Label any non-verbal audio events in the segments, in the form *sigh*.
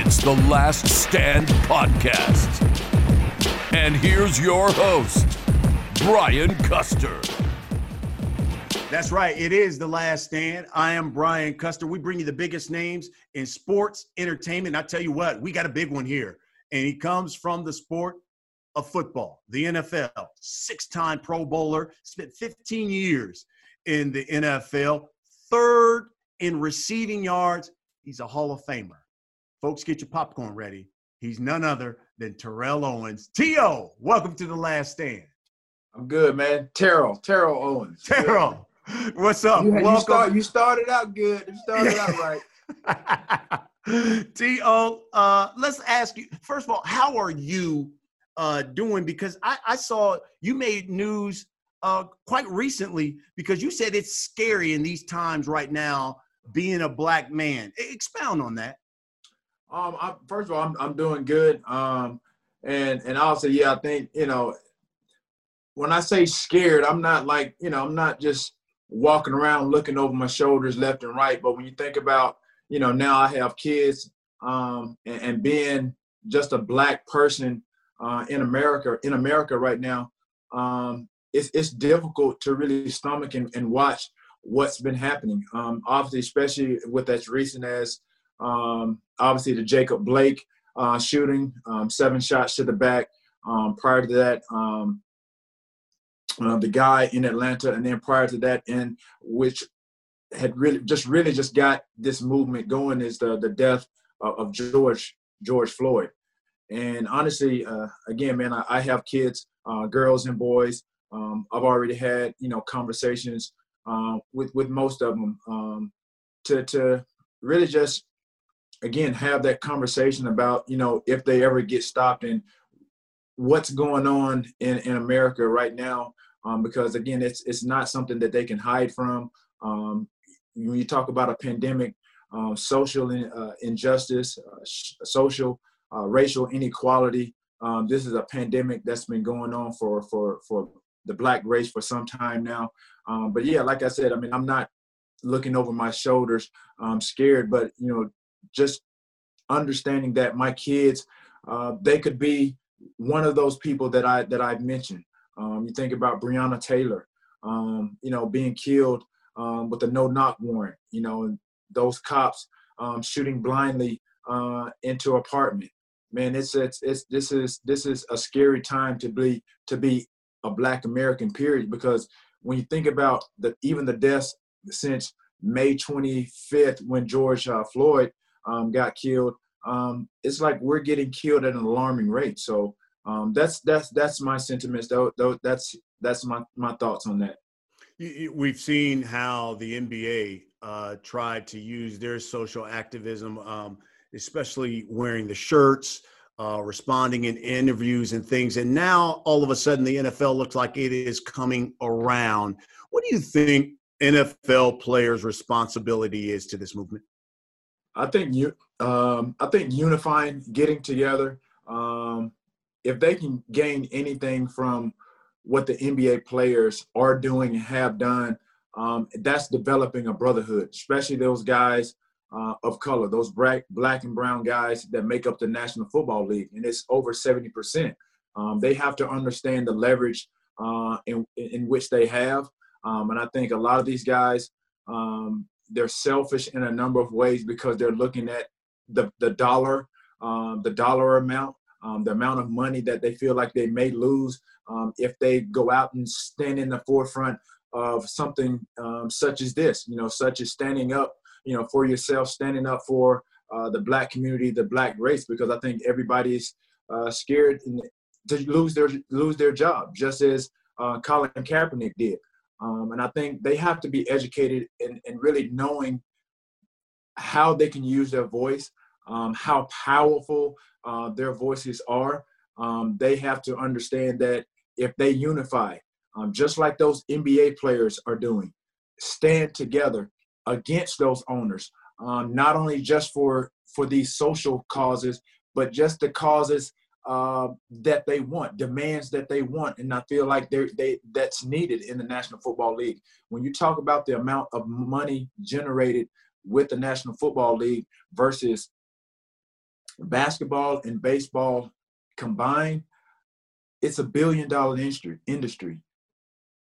It's the Last Stand Podcast. And here's your host, Brian Custer. That's right. It is the last stand. I am Brian Custer. We bring you the biggest names in sports, entertainment. I tell you what, we got a big one here. And he comes from the sport of football, the NFL. Six time Pro Bowler, spent 15 years in the NFL, third in receiving yards. He's a Hall of Famer. Folks, get your popcorn ready. He's none other than Terrell Owens. T.O., welcome to the last stand. I'm good, man. Terrell, Terrell Owens. *laughs* Terrell. What's up? You, you, start, you started out good. You started out *laughs* right. T.O., uh, let's ask you, first of all, how are you uh, doing? Because I, I saw you made news uh, quite recently because you said it's scary in these times right now being a black man. Expound on that. Um, I, first of all, I'm, I'm doing good. Um, and and also, yeah, I think you know, when I say scared, I'm not like you know, I'm not just walking around looking over my shoulders left and right. But when you think about, you know, now I have kids um, and, and being just a black person uh, in America, in America right now, um, it's, it's difficult to really stomach and, and watch what's been happening. Um, obviously, especially with as recent as um, obviously the Jacob Blake uh, shooting, um, seven shots to the back. Um, prior to that, um, uh, the guy in Atlanta, and then prior to that, in which had really just really just got this movement going is the the death of, of George George Floyd. And honestly, uh, again, man, I, I have kids, uh, girls and boys. Um, I've already had you know conversations uh, with with most of them um, to to really just again have that conversation about you know if they ever get stopped and what's going on in, in America right now um, because again, it's it's not something that they can hide from. Um, when you talk about a pandemic, um, social in, uh, injustice, uh, sh- social, uh, racial inequality, um, this is a pandemic that's been going on for for for the black race for some time now. Um, but yeah, like I said, I mean, I'm not looking over my shoulders, I'm scared, but you know, just understanding that my kids, uh, they could be one of those people that I that I've mentioned. Um, you think about Breonna Taylor, um, you know, being killed um, with a no-knock warrant. You know, those cops um, shooting blindly uh, into apartment. Man, it's, it's it's this is this is a scary time to be to be a Black American. Period. Because when you think about the even the deaths since May 25th, when George uh, Floyd um, got killed, um, it's like we're getting killed at an alarming rate. So um, that's that's that's my sentiments. Though, though that's that's my my thoughts on that. We've seen how the NBA uh, tried to use their social activism, um, especially wearing the shirts, uh, responding in interviews and things. And now all of a sudden, the NFL looks like it is coming around. What do you think NFL players' responsibility is to this movement? I think you, um, I think unifying, getting together. Um, if they can gain anything from what the NBA players are doing and have done, um, that's developing a brotherhood, especially those guys uh, of color, those black, black and brown guys that make up the National Football League, and it's over 70%. Um, they have to understand the leverage uh, in, in which they have. Um, and I think a lot of these guys, um, they're selfish in a number of ways because they're looking at the, the dollar, uh, the dollar amount um, the amount of money that they feel like they may lose um, if they go out and stand in the forefront of something um, such as this, you know, such as standing up, you know, for yourself, standing up for uh, the black community, the black race, because I think everybody's uh, scared to lose their lose their job, just as uh, Colin Kaepernick did. Um, and I think they have to be educated and really knowing how they can use their voice, um, how powerful uh, their voices are. Um, they have to understand that if they unify, um, just like those NBA players are doing, stand together against those owners, um, not only just for for these social causes, but just the causes uh, that they want, demands that they want, and I feel like they they that's needed in the National Football League. When you talk about the amount of money generated with the National Football League versus basketball and baseball combined, it's a billion dollar industry. Industry.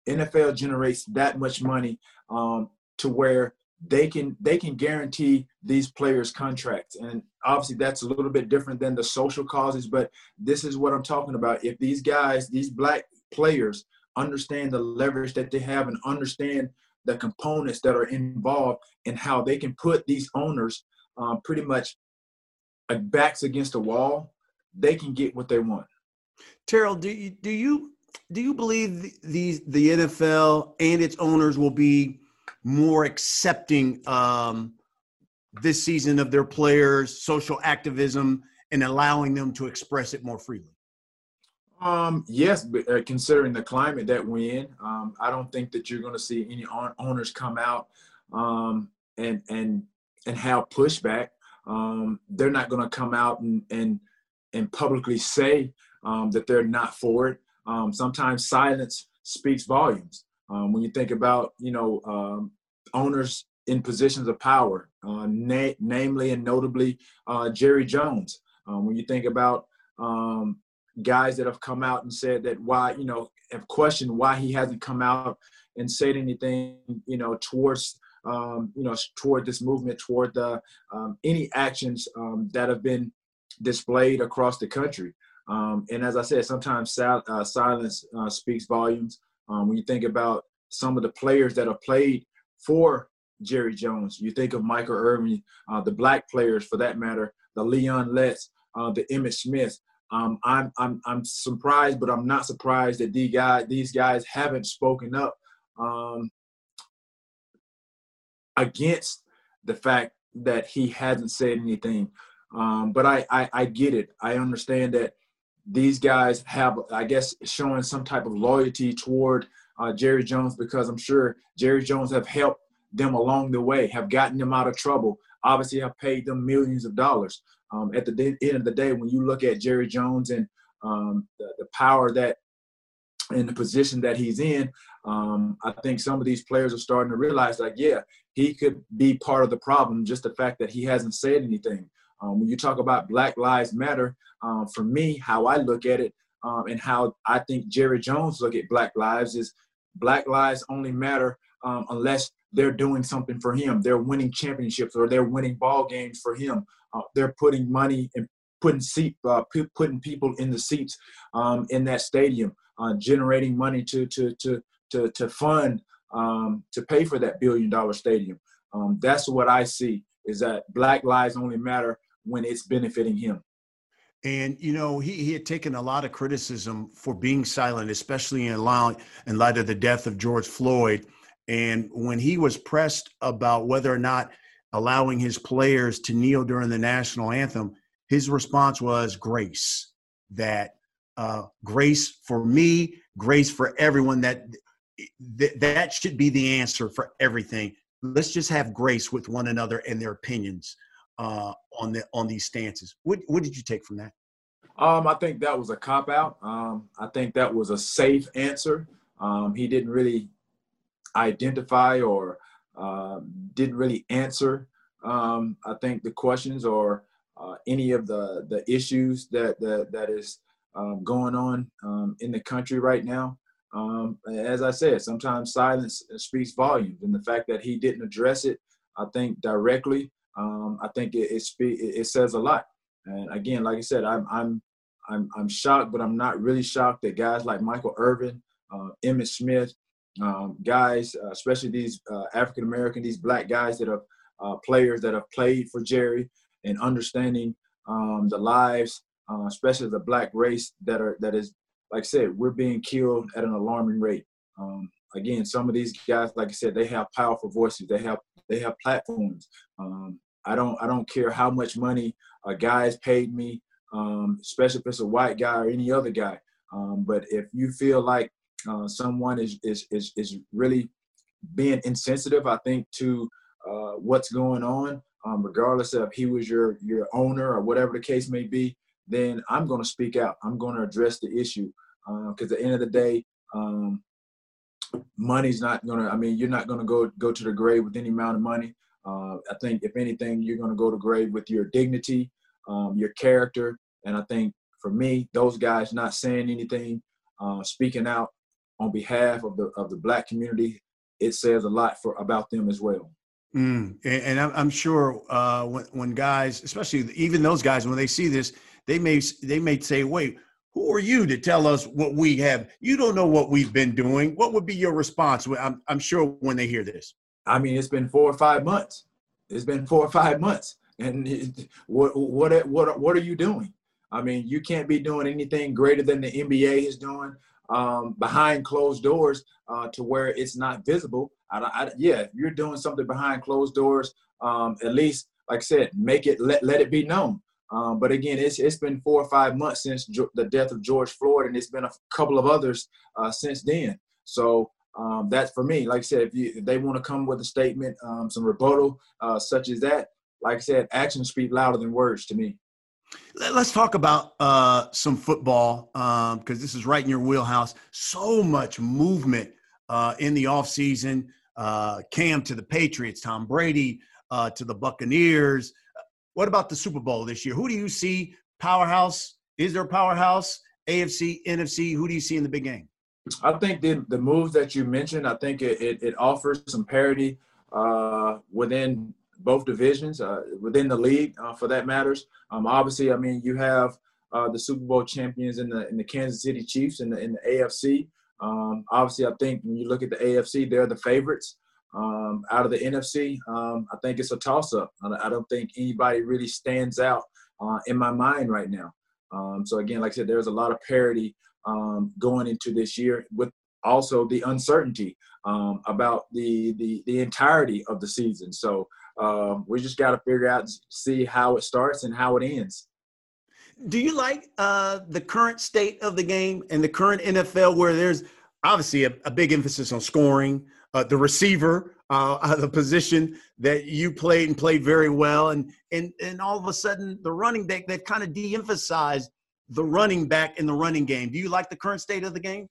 NFL generates that much money um, to where they can they can guarantee these players contracts. And obviously that's a little bit different than the social causes but this is what i'm talking about. If these guys these black players understand the leverage that they have and understand the components that are involved and how they can put these owners um, pretty much backs against the wall they can get what they want. Terrell do you do you do you believe the, the, the nfl and its owners will be more accepting um, this season of their players' social activism and allowing them to express it more freely? Um, yes, but uh, considering the climate that we're in, um, I don't think that you're going to see any owners come out um, and and and have pushback. Um, they're not going to come out and and and publicly say um, that they're not for it. Um, sometimes silence speaks volumes. Um, when you think about, you know, um, owners in positions of power, uh, na- namely and notably uh, Jerry Jones. Um, when you think about um, guys that have come out and said that why, you know, have questioned why he hasn't come out and said anything, you know, towards, um, you know, toward this movement, toward the um, any actions that have been displayed across the country. Um, and as I said, sometimes uh, silence uh, speaks volumes. Um, when you think about some of the players that have played for Jerry Jones, you think of Michael Irvin, uh, the black players for that matter, the Leon Letts, uh, the Emmitt Smith. Um, I'm, I'm, I'm surprised, but I'm not surprised that these guys, these guys haven't spoken up um, against the fact that he hasn't said anything. Um, but I, I, I get it. I understand that these guys have, I guess, showing some type of loyalty toward uh, Jerry Jones because I'm sure Jerry Jones have helped them along the way, have gotten them out of trouble, obviously have paid them millions of dollars. Um, at the end of the day, when you look at Jerry Jones and um, the, the, power that and the position that he's in, um, I think some of these players are starting to realize, like, yeah, he could be part of the problem. Just the fact that he hasn't said anything. Um, when you talk about Black Lives Matter, um, for me, how I look at it um, and how I think Jerry Jones look at Black Lives is Black Lives only matter um, unless they're doing something for him. They're winning championships or they're winning ball games for him. Uh, they're putting money and putting seat uh, p- putting people in the seats um, in that stadium, uh, generating money to to to to to fund um, to pay for that billion dollar stadium. Um, that's what I see is that Black Lives only matter when it's benefiting him. And you know, he, he had taken a lot of criticism for being silent, especially in light, in light of the death of George Floyd. And when he was pressed about whether or not allowing his players to kneel during the national anthem, his response was grace. That uh, grace for me, grace for everyone. That th- that should be the answer for everything. Let's just have grace with one another and their opinions uh, on the on these stances. What what did you take from that? Um, I think that was a cop out. Um, I think that was a safe answer. Um, he didn't really identify or uh, didn't really answer. Um, I think the questions or uh, any of the the issues that that, that is um, going on um, in the country right now. as I said, sometimes silence speaks volumes, and the fact that he didn't address it, I think directly um, I think it, it, it says a lot. And again, like I said, I'm I'm I'm I'm shocked, but I'm not really shocked that guys like Michael Irvin, uh, Emmitt Smith, um, guys, uh, especially these uh, African American, these black guys that are uh, players that have played for Jerry and understanding um, the lives, uh, especially the black race that are that is, like I said, we're being killed at an alarming rate. Um, again, some of these guys, like I said, they have powerful voices. They have they have platforms. I don't I don't care how much money a guy has paid me, um, especially if it's a white guy or any other guy. Um, but if you feel like uh, someone is, is is is really being insensitive, I think to uh, what's going on, um, regardless of he was your your owner or whatever the case may be, then I'm going to speak out. I'm going to address the issue because uh, at the end of the day, um, money's not going to. I mean, you're not going to go go to the grave with any amount of money. Uh, I think if anything, you're going to go to grave with your dignity um, your character. And I think for me, those guys not saying anything, uh, speaking out on behalf of the of the black community, it says a lot for about them as well. Mm, and, and I'm, sure uh, when when guys, especially even those guys, when they see this, they may they may say, "Wait, who are you to tell us what we have? You don't know what we've been doing. What would be your response? I'm, I'm sure when they hear this. I mean, it's been four or five months. It's been four or five months, and it, what what what what are you doing? I mean, you can't be doing anything greater than the NBA is doing um, behind closed doors uh, to where it's not visible. I, I, yeah, you're doing something behind closed doors, um, at least, like I said, make it let let it be known. Um, but again, it's it's been four or five months since jo- the death of George Floyd, and it's been a couple of others uh, since then. So um, that's for me. Like I said, if, you, if they want to come with a statement, um, some rebuttal uh, such as that, like I said, actions speak louder than words to me. Let's talk about uh, some football because um, this is right in your wheelhouse. So much movement uh, in the offseason. Uh, Cam to the Patriots, Tom Brady uh, to the Buccaneers. What about the Super Bowl this year? Who do you see powerhouse? Is there a powerhouse? AFC, NFC? Who do you see in the big game? I think the the moves that you mentioned, I think it, it, it offers some parity uh, within both divisions, uh, within the league, uh, for that matters. Um, obviously, I mean, you have uh, the Super Bowl champions in the in the Kansas City Chiefs in the in the AFC. Um, obviously, I think when you look at the AFC, they're the favorites. Um, out of the NFC, um, I think it's a toss up. I don't think anybody really stands out uh, in my mind right now. Um, so, again, like I said, there's a lot of parity um, going into this year with also the uncertainty um, about the, the, the entirety of the season. So, um, we just got to figure out, see how it starts and how it ends. Do you like uh, the current state of the game and the current NFL where there's obviously a, a big emphasis on scoring? uh, the receiver, uh, the position that you played and played very well, and and and all of a sudden the running back they've kind of de-emphasized the running back in the running game. Do you like the current state of the game?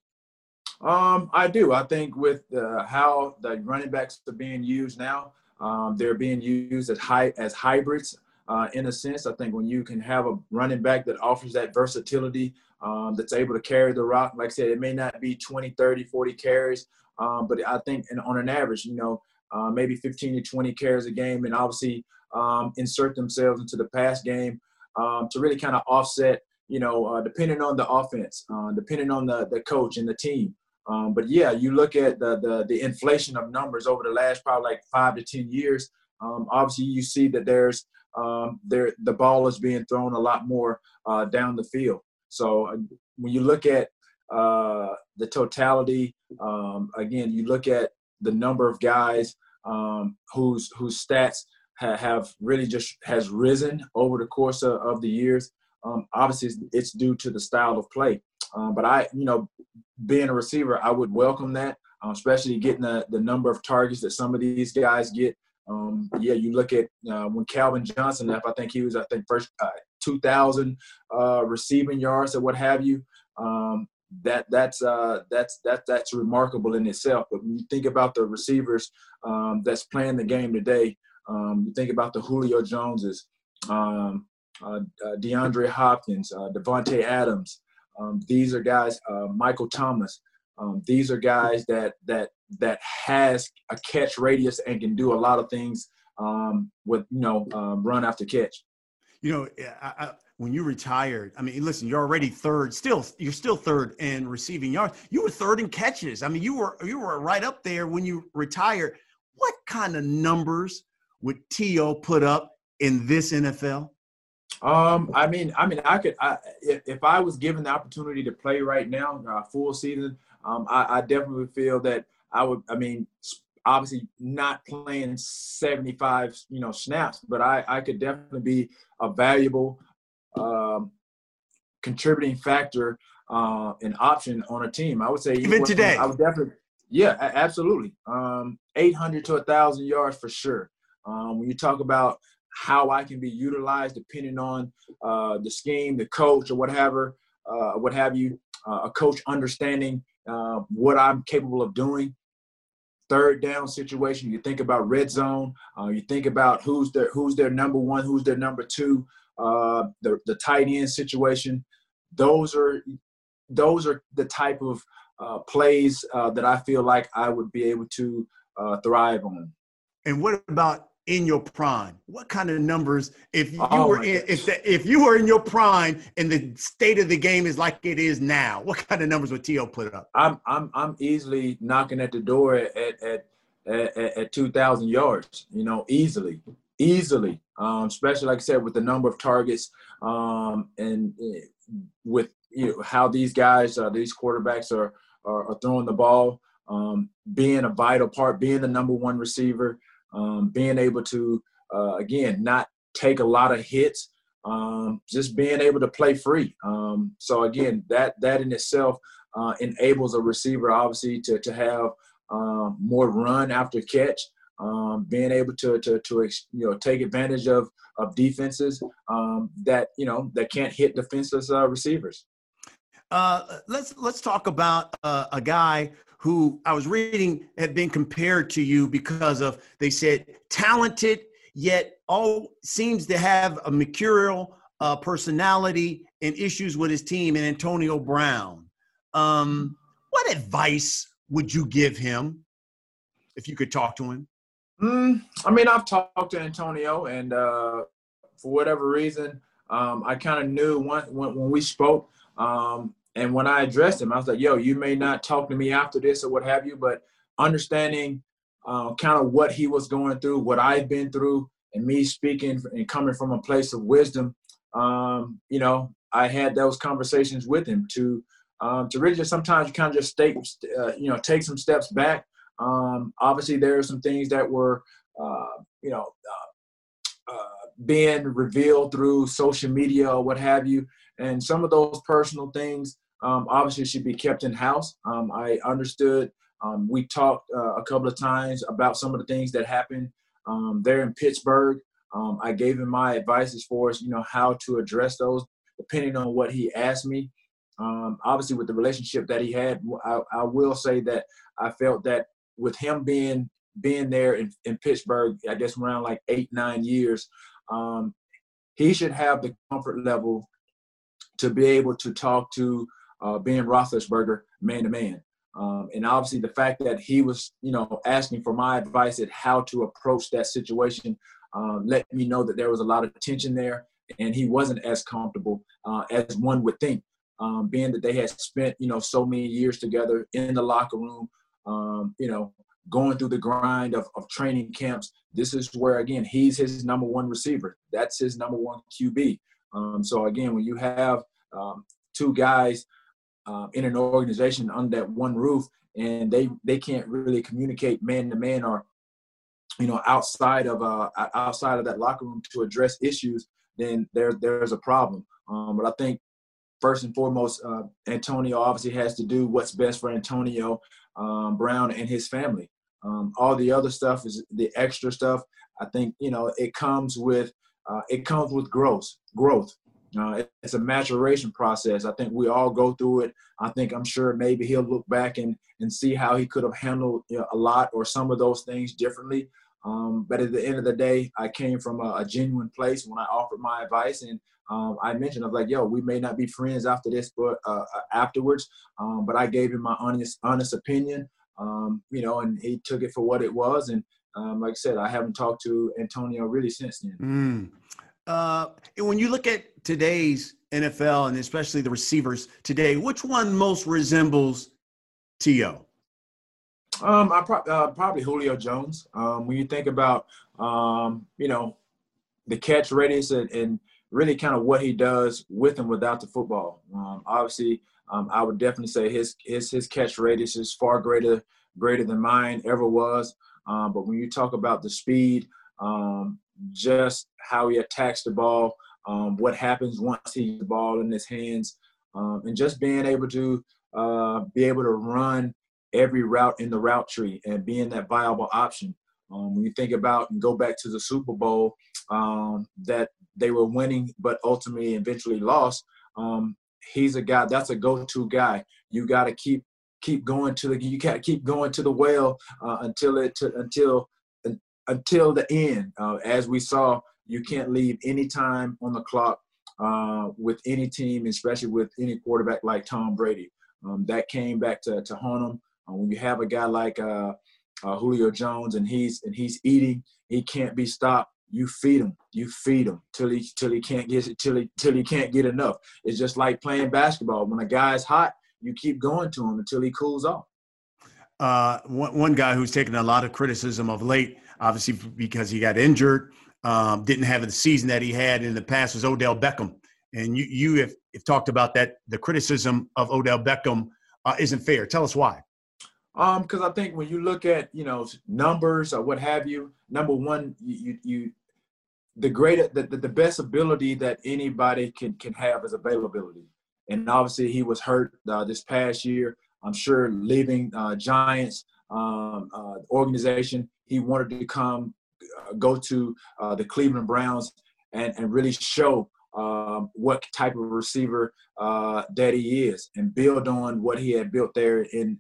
Um, I do. I think with uh, how the running backs are being used now, um, they're being used as high as hybrids. Uh, in a sense, I think when you can have a running back that offers that versatility, um, that's able to carry the rock, like I said, it may not be 20, 30, 40 carries, um, but I think on an average, you know, uh, maybe 15 to 20 carries a game, and obviously um, insert themselves into the pass game um, to really kind of offset, you know, uh, depending on the offense, uh, depending on the, the coach and the team. Um, but yeah, you look at the, the, the inflation of numbers over the last probably like five to 10 years. Um, obviously, you see that there's um, there the ball is being thrown a lot more uh, down the field. So uh, when you look at uh, the totality. Um, again, you look at the number of guys um, whose whose stats ha- have really just has risen over the course of, of the years. Um, obviously, it's, it's, due to the style of play. Um, but I, you know, being a receiver, I would welcome that, um, especially getting the, the number of targets that some of these guys get. Um, yeah, you look at uh, when Calvin Johnson left. I think he was, I think, first uh, 2,000 uh, receiving yards or what have you. Um, that that's uh, that's that that's remarkable in itself. But when you think about the receivers um, that's playing the game today, you think about the Julio Joneses, um, DeAndre Hopkins, uh, Davante Adams. Um, these are guys. Uh, Michael Thomas. Um, these are guys that that that has a catch radius and can do a lot of things um, with you know run after catch. You know, I, I when you retired, I mean, listen, you're already third, still you're still third in receiving yards. You were third in catches. I mean, you were you were right up there when you retired. What kind of numbers would T.O. put up in this NFL? Um, I mean, I mean, I could, I, if, if I was given the opportunity to play right now, uh, full season, um, I, I definitely feel that I would. I mean, obviously not playing 75, you know, snaps, but I, I could definitely be a valuable um, contributing factor uh, an option on a team. I would say even today, I would definitely, yeah, absolutely, um, 800 to a thousand yards for sure. Um, when you talk about how I can be utilized, depending on uh, the scheme, the coach, or whatever, uh, what have you, uh, a coach understanding uh, what I'm capable of doing. third down situation. You think about red zone. Uh, you think about who's their who's their number one, who's their number two. Uh, the the tight end situation. Those are those are the type of uh, plays that I feel like I would be able to thrive on. And what about in your prime? What kind of numbers if you oh were in, if the, if you were in your prime and the state of the game is like it is now? What kind of numbers would T.O. put up? I'm I'm I'm easily knocking at the door at at at, at, two thousand yards. You know, easily, easily. Um, especially like I said, with the number of targets um, and uh, with you know, how these guys, uh, these quarterbacks are, are, are throwing the ball, um, being a vital part, being the number one receiver um, being able to uh, again not take a lot of hits, um, just being able to play free. Um, so again, that that in itself uh, enables a receiver obviously to to have uh, more run after catch. Um, being able to, to to you know take advantage of of defenses um, that you know that can't hit defenseless uh, receivers. Uh, let's let's talk about uh, a guy who I was reading had been compared to you because of they said talented yet all seems to have a mercurial uh, personality and issues with his team and Antonio Brown. Um, what advice would you give him if you could talk to him? Mm, I mean, I've talked to Antonio, and uh, for whatever reason, um, I kind of knew when, when, when we spoke. Um, and when I addressed him, I was like, yo, you may not talk to me after this or what have you, but understanding uh, kind of what he was going through, what I've been through, and me speaking and coming from a place of wisdom, um, you know, I had those conversations with him to um, to really just sometimes you kind of just take, uh, you know, take some steps back. Um, obviously, there are some things that were, uh, you know, uh, being revealed through social media or what have you, and some of those personal things um, obviously should be kept in house. Um, I understood. Um, we talked uh, a couple of times about some of the things that happened um, there in Pittsburgh. Um, I gave him my advice as far as you know how to address those, depending on what he asked me. Um, obviously, with the relationship that he had, I, I, will say that I felt that with him being being there in, in Pittsburgh, I guess around like eight nine years, he should have the comfort level to be able to talk to uh, Ben Roethlisberger man to man. Um, and obviously, the fact that he was, you know, asking for my advice at how to approach that situation um, let me know that there was a lot of tension there, and he wasn't as comfortable uh, as one would think. Um, being that they had spent, you know, so many years together in the locker room, um, you know, going through the grind of, of training camps. This is where again he's his number one receiver. That's his number one QB. Um, so again, when you have um, two guys uh, in an organization under that one roof, and they they can't really communicate man to man or you know outside of uh, outside of that locker room to address issues, then there there's a problem. Um, but I think first and foremost, uh, Antonio obviously has to do what's best for Antonio um, Brown and his family. Um, all the other stuff is the extra stuff. I think you know it comes with uh, it comes with growth. Growth. Uh, it's a maturation process. I think we all go through it. I think I'm sure maybe he'll look back and, and see how he could have handled you know, a lot or some of those things differently. Um, but at the end of the day, I came from a, a genuine place when I offered my advice, and um, I mentioned I was like, "Yo, we may not be friends after this, but uh, uh afterwards." Um, but I gave him my honest, honest opinion, um, you know, and he took it for what it was. And um, like I said, I haven't talked to Antonio really since then. Mm. Uh, when you look at today's NFL and especially the receivers today, which one most resembles T.O.? Um, I pro- uh, probably Julio Jones. Um, when you think about, um, you know, the catch radius and, and, really kind of what he does with and without the football. Um, obviously, um, I would definitely say his his his catch radius is far greater greater than mine ever was. Um, but when you talk about the speed, um, just how he attacks the ball, um, what happens once he gets the ball in his hands, um, and just being able to uh, be able to run every route in the route tree and being that viable option. Um, when you think about and go back to the Super Bowl um, that they were winning, but ultimately eventually lost, um, he's a guy that's a go-to guy. You got to keep keep going to the you can't keep going to the well uh, until it to, until until the end. Uh, as we saw, you can't leave any time on the clock uh, with any team, especially with any quarterback like Tom Brady. Um, that came back to, to haunt him. Uh, when you have a guy like uh, uh, Julio Jones and he's and he's eating, he can't be stopped. You feed him, you feed him till he till he can't get till he till he can't get enough. It's just like playing basketball. When a guy's hot, you keep going to him until he cools off. Uh, one, one guy who's taken a lot of criticism of late, obviously because he got injured, um, didn't have the season that he had in the past, was Odell Beckham. And you, you have, have talked about that. The criticism of Odell Beckham uh, isn't fair. Tell us why. Um, because I think when you look at you know numbers or what have you, number one, you you, you the greater the, the, the best ability that anybody can can have is availability. And obviously he was hurt uh, this past year. I'm sure leaving uh, Giants um, uh, organization, he wanted to come uh, go to uh, the Cleveland Browns and, and really show um, what type of receiver uh, that he is and build on what he had built there in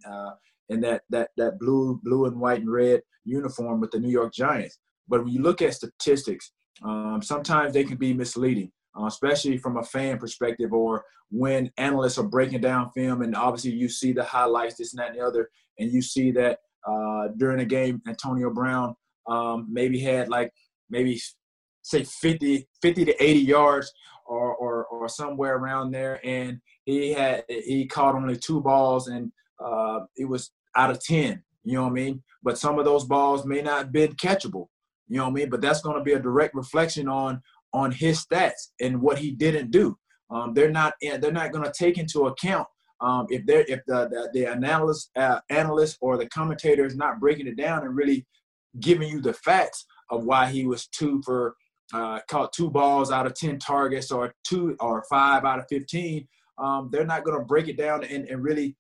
in that that that blue blue and white and red uniform with the New York Giants. But when you look at statistics, um, sometimes they can be misleading uh, especially from a fan perspective or when analysts are breaking down film and obviously you see the highlights, this and that and the other, and you see that uh, during a game, Antonio Brown um, maybe had like maybe say 50, 50 to 80 yards or, or, or somewhere around there. And he had, he caught only two balls and uh, it was out of 10, you know what I mean? But some of those balls may not have been catchable, you know what I mean? But that's going to be a direct reflection on on his stats and what he didn't do. Um, they're not they're not going to take into account um, if they're if the the, the analyst uh, analyst or the commentator is not breaking it down and really giving you the facts of why he was two for uh, caught two balls out of ten targets or two or five out of fifteen. Um, they're not going to break it down and, and really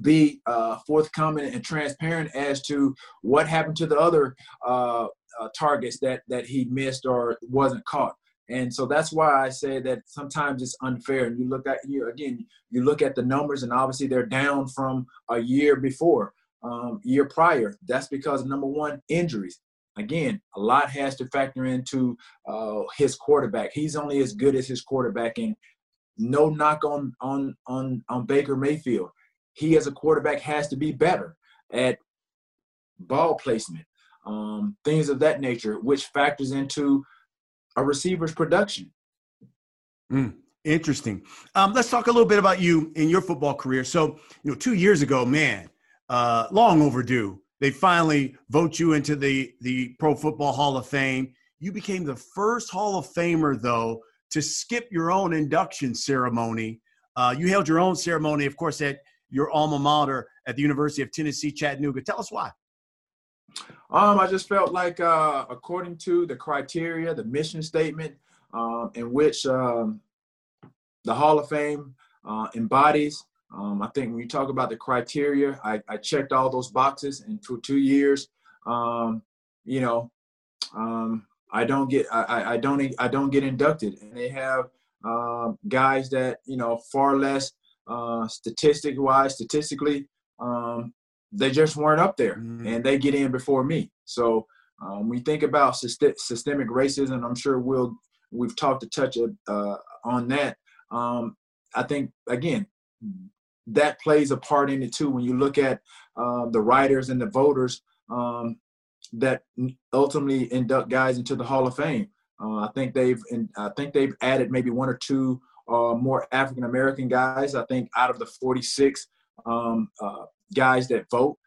be uh, forthcoming and transparent as to what happened to the other uh, uh, targets that that he missed or wasn't caught. And so that's why I say that sometimes it's unfair. And you look at you again, you look at the numbers, and obviously they're down from a year before, um, year prior. That's because number one, injuries. Again, a lot has to factor into uh, his quarterback. He's only as good as his quarterback, and no knock on on on on Baker Mayfield. He as a quarterback has to be better at ball placement, um, things of that nature, which factors into a receiver's production. Mm, interesting. Um, let's talk a little bit about you in your football career. So, you know, two years ago, man, uh, long overdue. They finally vote you into the the Pro Football Hall of Fame. You became the first Hall of Famer, though, to skip your own induction ceremony. Uh, you held your own ceremony, of course, at your alma mater at the University of Tennessee, Chattanooga. Tell us why. Um, I just felt like, uh, according to the criteria, the mission statement, um, in which um, the Hall of Fame uh, embodies, um, I think when you talk about the criteria, I, I checked all those boxes in for two years. Um, you know, um, I don't get, I, I don't, I don't get inducted, and they have guys that you know far less uh, statistic wise, statistically, um, they just weren't up there mm-hmm. and they get in before me. So um, we think about syst- systemic racism. I'm sure we'll we've talked a touch uh, on that. Um, I think again that plays a part in it too. When you look at uh, the writers and the voters um, that ultimately induct guys into the Hall of Fame, uh, I think they've I think they've added maybe one or two uh, more African American guys. I think out of the 46 um, uh, guys that vote,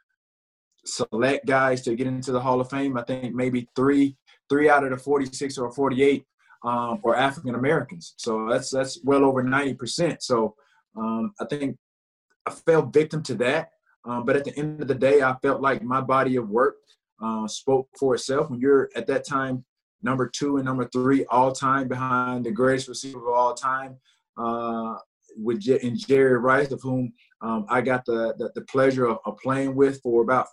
select guys to get into the Hall of Fame. I think maybe three, three out of the 46 or 48 um, are African Americans. So that's that's well over 90%. So um, I think I fell victim to that. Um, but at the end of the day, I felt like my body of work uh, spoke for itself. When you're at that time number two and number three all time behind the greatest receiver of all time, uh, with J- and Jerry Rice, of whom um, I got the, the, the pleasure of, of, playing with for about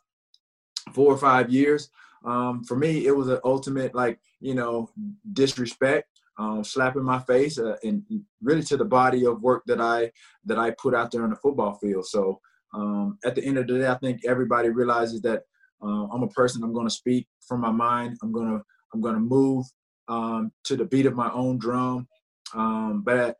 four or five years. Um, for me, it was an ultimate like you know disrespect, um, slap in my face, uh, and really to the body of work that I that I put out there on the football field. So um, at the end of the day, I think everybody realizes that uh, I'm a person. I'm going to speak from my mind. I'm going to I'm to move um, to the beat of my own drum. Um, but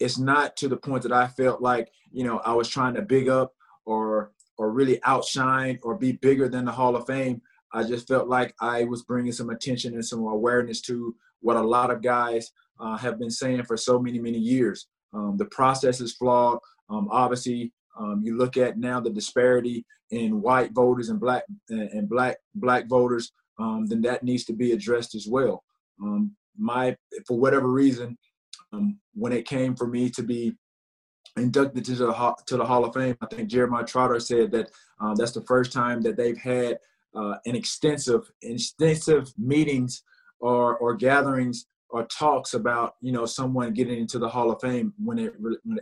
it's not to the point that I felt like you know I was trying to big up or or really outshine or be bigger than the Hall of Fame. I just felt like I was bringing some attention and some awareness to what a lot of guys uh, have been saying for so many many years. Um, the process is flawed. Um, obviously, um, you look at now the disparity in white voters and black and black black voters. Um, then that needs to be addressed as well. Um, my for whatever reason, um, when it came for me to be inducted to the to the Hall of Fame, I think Jeremiah Trotter said that uh, that's the first time that they've had uh, an extensive extensive meetings or or gatherings or talks about you know someone getting into the Hall of Fame when it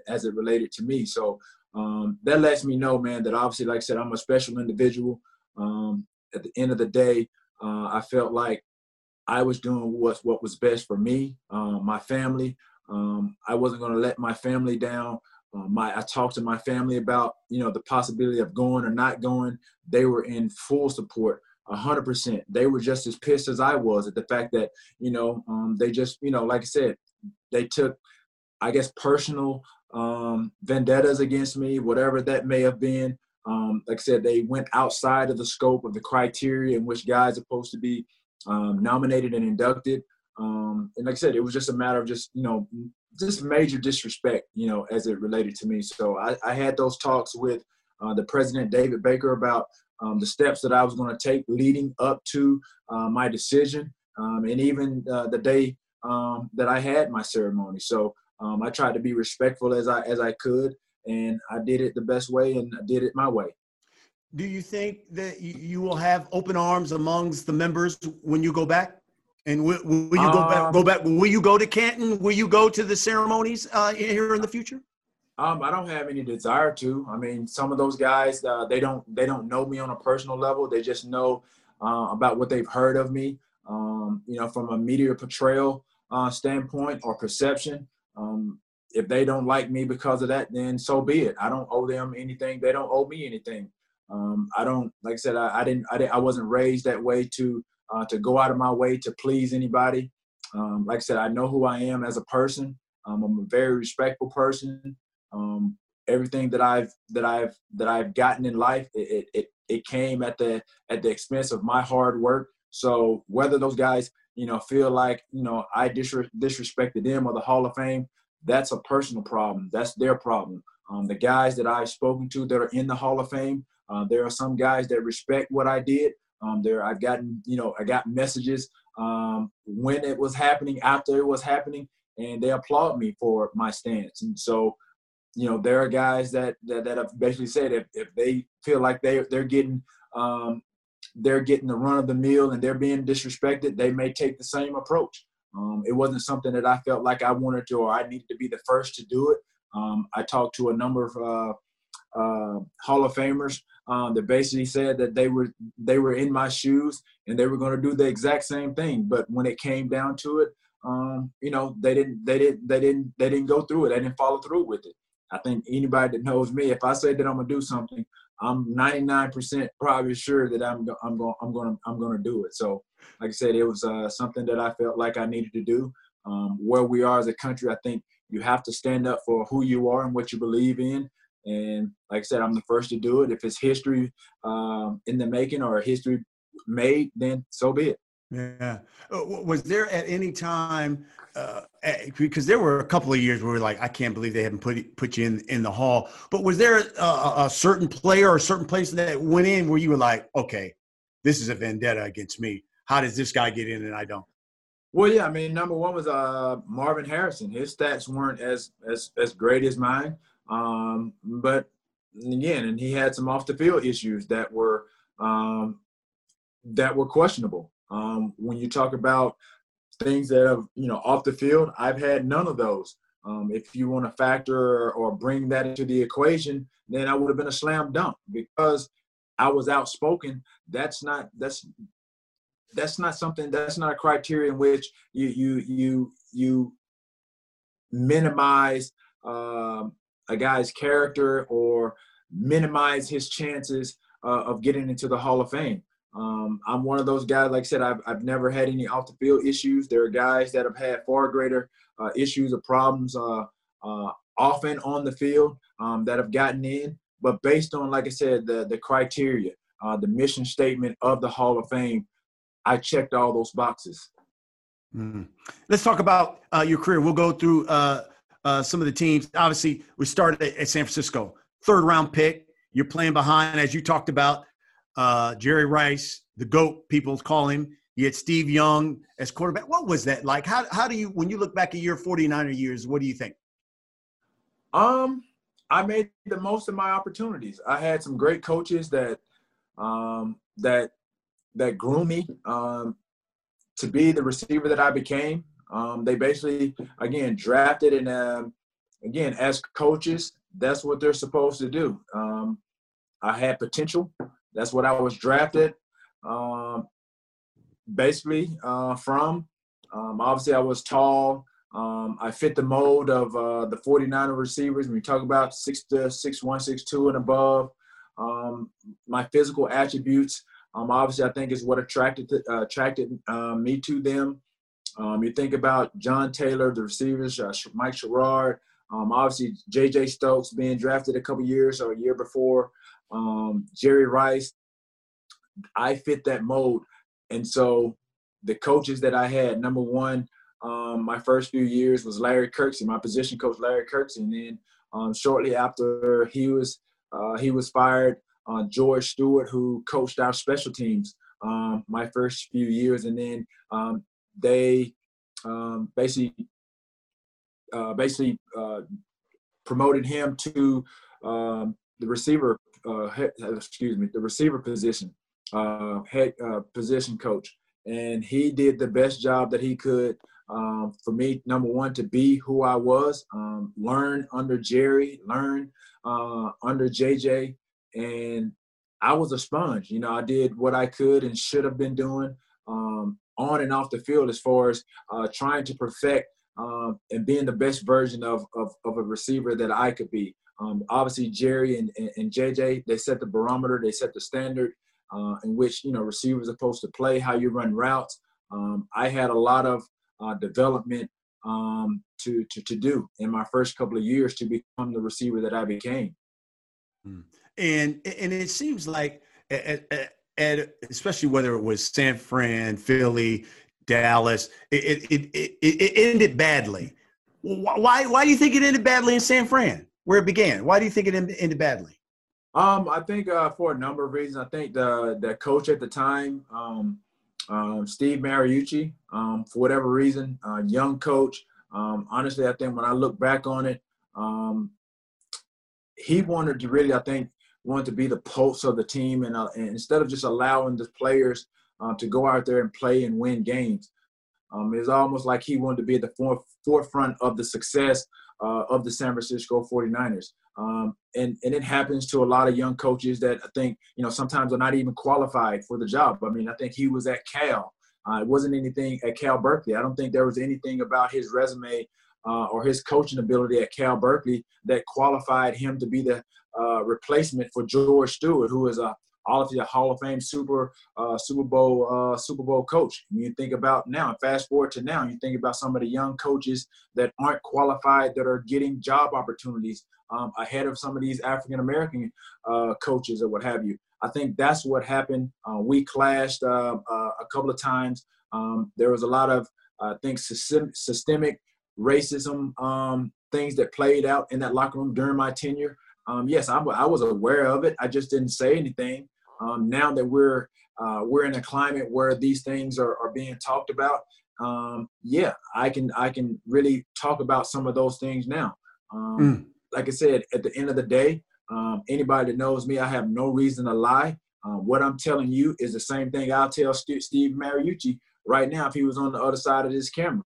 as it related to me. So um, that lets me know, man, that obviously, like I said, I'm a special individual. Um, at the end of the day, uh, I felt like I was doing what what was best for me, uh, my family. Um, I wasn't going to let my family down. Uh, my I talked to my family about you know the possibility of going or not going. They were in full support, hundred percent. They were just as pissed as I was at the fact that you know um, they just you know like I said they took I guess personal um, vendettas against me, whatever that may have been. Um, like I said, they went outside of the scope of the criteria in which guys are supposed to be um, nominated and inducted. Um, and like I said, it was just a matter of just, you know, just major disrespect, you know, as it related to me. So I, I had those talks with uh, the president, David Baker, about um, the steps that I was going to take leading up to uh, my decision, um, and even uh, the day um, that I had my ceremony. So um, I tried to be respectful as I as I could, and I did it the best way, and I did it my way. Do you think that you will have open arms amongst the members when you go back? And will, will you go um, back? Go back? Will you go to Canton? Will you go to the ceremonies uh, here in the future? Um, I don't have any desire to. I mean, some of those guys, uh, they don't they don't know me on a personal level. They just know uh, about what they've heard of me. Um, you know, from a media portrayal uh, standpoint or perception. Um, if they don't like me because of that, then so be it. I don't owe them anything. They don't owe me anything. Um, I don't, like I said, I, I, didn't, I didn't, I wasn't raised that way to, uh, to go out of my way to please anybody. Um, like I said, I know who I am as a person. Um, I'm a very respectful person. Um, everything that I've, that I've, that I've gotten in life, it, it, it came at the, at the expense of my hard work. So whether those guys you know, feel like, you know, I disre- disrespected them or the Hall of Fame, that's a personal problem. That's their problem. Um, the guys that I've spoken to that are in the Hall of Fame, uh, there are some guys that respect what I did. Um, there, I've gotten, you know, I got messages um, when it was happening, after it was happening, and they applaud me for my stance. And so, you know, there are guys that that, that have basically said if, if they feel like they they're getting um, they're getting the run of the mill and they're being disrespected, they may take the same approach. Um, it wasn't something that I felt like I wanted to or I needed to be the first to do it. Um, I talked to a number of uh, uh, Hall of Famers um, that basically said that they were they were in my shoes and they were going to do the exact same thing. But when it came down to it, um, you know, they didn't they didn't they didn't they didn't go through it. They didn't follow through with it. I think anybody that knows me, if I say that I'm gonna do something, I'm 99% probably sure that I'm I'm going I'm going to I'm going to do it. So, like I said, it was uh, something that I felt like I needed to do. Um, where we are as a country, I think you have to stand up for who you are and what you believe in. And like I said, I'm the first to do it. If it's history um, in the making or history made, then so be it. Yeah. Uh, was there at any time, uh, because there were a couple of years where we are like, I can't believe they haven't put put you in in the hall. But was there a, a, certain player or a certain place that went in where you were like, okay, this is a vendetta against me. How does this guy get in and I don't? Well, yeah. I mean, number one was uh, Marvin Harrison. His stats weren't as as as great as mine, um, but again, and he had some off the field issues that were um, that were questionable. Um, when you talk about things that have, you know, off the field, I've had none of those. Um, if you want to factor or bring that into the equation, then I would have been a slam dunk because I was outspoken. That's not that's that's not something that's not a criteria in which you you you you minimize um, a guy's character or minimize his chances uh, of getting into the Hall of Fame. Um, I'm one of those guys, like I said, I've, I've never had any off the field issues. There are guys that have had far greater uh, issues or problems uh, uh, off on the field um, that have gotten in. But based on, like I said, the, the criteria, uh, the mission statement of the Hall of Fame, I checked all those boxes. Mm-hmm. Let's talk about uh, your career. We'll go through uh, some of the teams. Obviously, we started at San Francisco, third round pick. You're playing behind, as you talked about, uh, Jerry Rice, the GOAT, people call him. You had Steve Young as quarterback. What was that like? How, how do you, when you look back at your 49er years, what do you think? Um, I made the most of my opportunities. I had some great coaches that, um, that, that grew me um, to be the receiver that I became. Um, they basically, again, drafted and, um, again, as coaches, that's what they're supposed to do. Um, I had potential. That's what I was drafted. Um, basically uh, from. Um, obviously, I was tall. Um, I fit the mold of uh, the 49er receivers. When you talk about six to six one, six two, and above, um, my physical attributes, um, obviously, I think is what attracted to, uh, attracted uh, me to them. Um, you think about John Taylor, the receivers, uh, Mike Sherrard, um, obviously J.J. Stokes being drafted a couple years or a year before, um, Jerry Rice. I fit that mold, and so the coaches that I had, number one, um, my first few years was Larry Kirksey, my position coach, Larry Kirksey, and then um, shortly after he was uh, he was fired, uh, George Stewart, who coached our special teams um, my first few years, and then um, they um, basically uh, basically uh, promoted him to um, the receiver. Uh, head, excuse me, the receiver position, uh, head uh, position coach, and he did the best job that he could um, for me. Number one, to be who I was, um, learn under Jerry, learn uh, under JJ, and I was a sponge. You know, I did what I could and should have been doing um, on and off the field as far as uh, trying to perfect um, and being the best version of, of, of, a receiver that I could be. Um, obviously, Jerry and, and, JJ, they set the barometer, they set the standard uh, in which, you know, receivers are supposed to play, how you run routes. Um, I had a lot of uh, development um, to, to, to do in my first couple of years to become the receiver that I became. Hmm. And, and it seems like, at, especially whether it was San Fran, Philly, Dallas. It it, it, it, ended badly. Why why do you think it ended badly in San Fran, where it began? Why do you think it ended badly? Um, I think uh, for a number of reasons. I think the the coach at the time, um, um, Steve Mariucci, um, for whatever reason, uh, young coach. Um, honestly, I think when I look back on it, um, he wanted to really, I think, wanted to be the pulse of the team, and, uh, and instead of just allowing the players uh, to go out there and play and win games. Um, it's almost like he wanted to be at the for- forefront of the success uh, of the San Francisco 49ers. Um, and, and it happens to a lot of young coaches that I think, you know, sometimes are not even qualified for the job. I mean, I think he was at Cal. Uh, it wasn't anything at Cal Berkeley. I don't think there was anything about his resume uh, or his coaching ability at Cal Berkeley that qualified him to be the uh, replacement for George Seifert, who is a obviously a Hall of Fame Super uh, Super Bowl uh, Super Bowl coach. And you think about now, fast forward to now, you think about some of the young coaches that aren't qualified that are getting job opportunities um, ahead of some of these African American uh, coaches or what have you. I think that's what happened. Uh, we clashed uh, uh, a couple of times. Um, there was a lot of I think systemic racism um, things that played out in that locker room during my tenure. Um, yes, I, I, was aware of it. I just didn't say anything. Um, now that we're uh, we're in a climate where these things are, are being talked about, um, yeah, I can I can really talk about some of those things now. Um, mm. Like I said, at the end of the day, um, anybody that knows me, I have no reason to lie. Uh, what I'm telling you is the same thing I'll tell St- Steve Mariucci right now if he was on the other side of this camera.